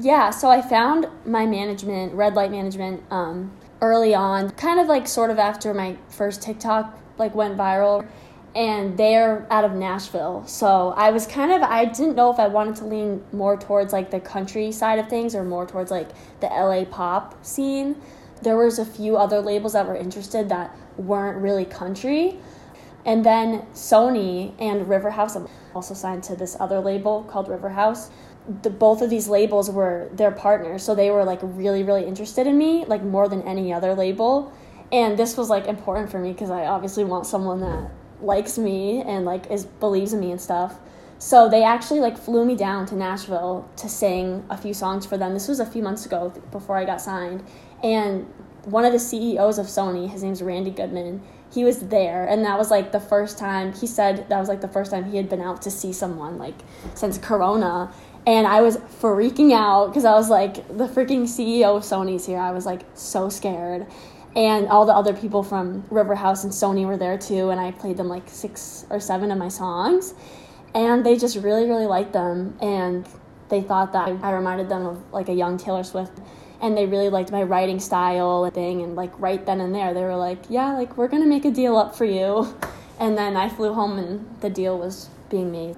Yeah, so I found my management, Red Light Management, um, early on, kind of like sort of after my first TikTok like went viral and they're out of Nashville. So I was kind of I didn't know if I wanted to lean more towards like the country side of things or more towards like the LA pop scene. There was a few other labels that were interested that weren't really country. And then Sony and River House I'm also signed to this other label called River House. The, both of these labels were their partners, so they were like really really interested in me, like more than any other label. And this was like important for me because I obviously want someone that likes me and like is believes in me and stuff. So they actually like flew me down to Nashville to sing a few songs for them. This was a few months ago before I got signed. And one of the CEOs of Sony, his name's Randy Goodman, he was there and that was like the first time he said that was like the first time he had been out to see someone like since corona. And I was freaking out because I was like the freaking CEO of Sony's here. I was like so scared. And all the other people from River House and Sony were there too, and I played them like six or seven of my songs, and they just really, really liked them, and they thought that I reminded them of like a young Taylor Swift, and they really liked my writing style and thing, and like right then and there, they were like, yeah, like we're gonna make a deal up for you, and then I flew home, and the deal was being made.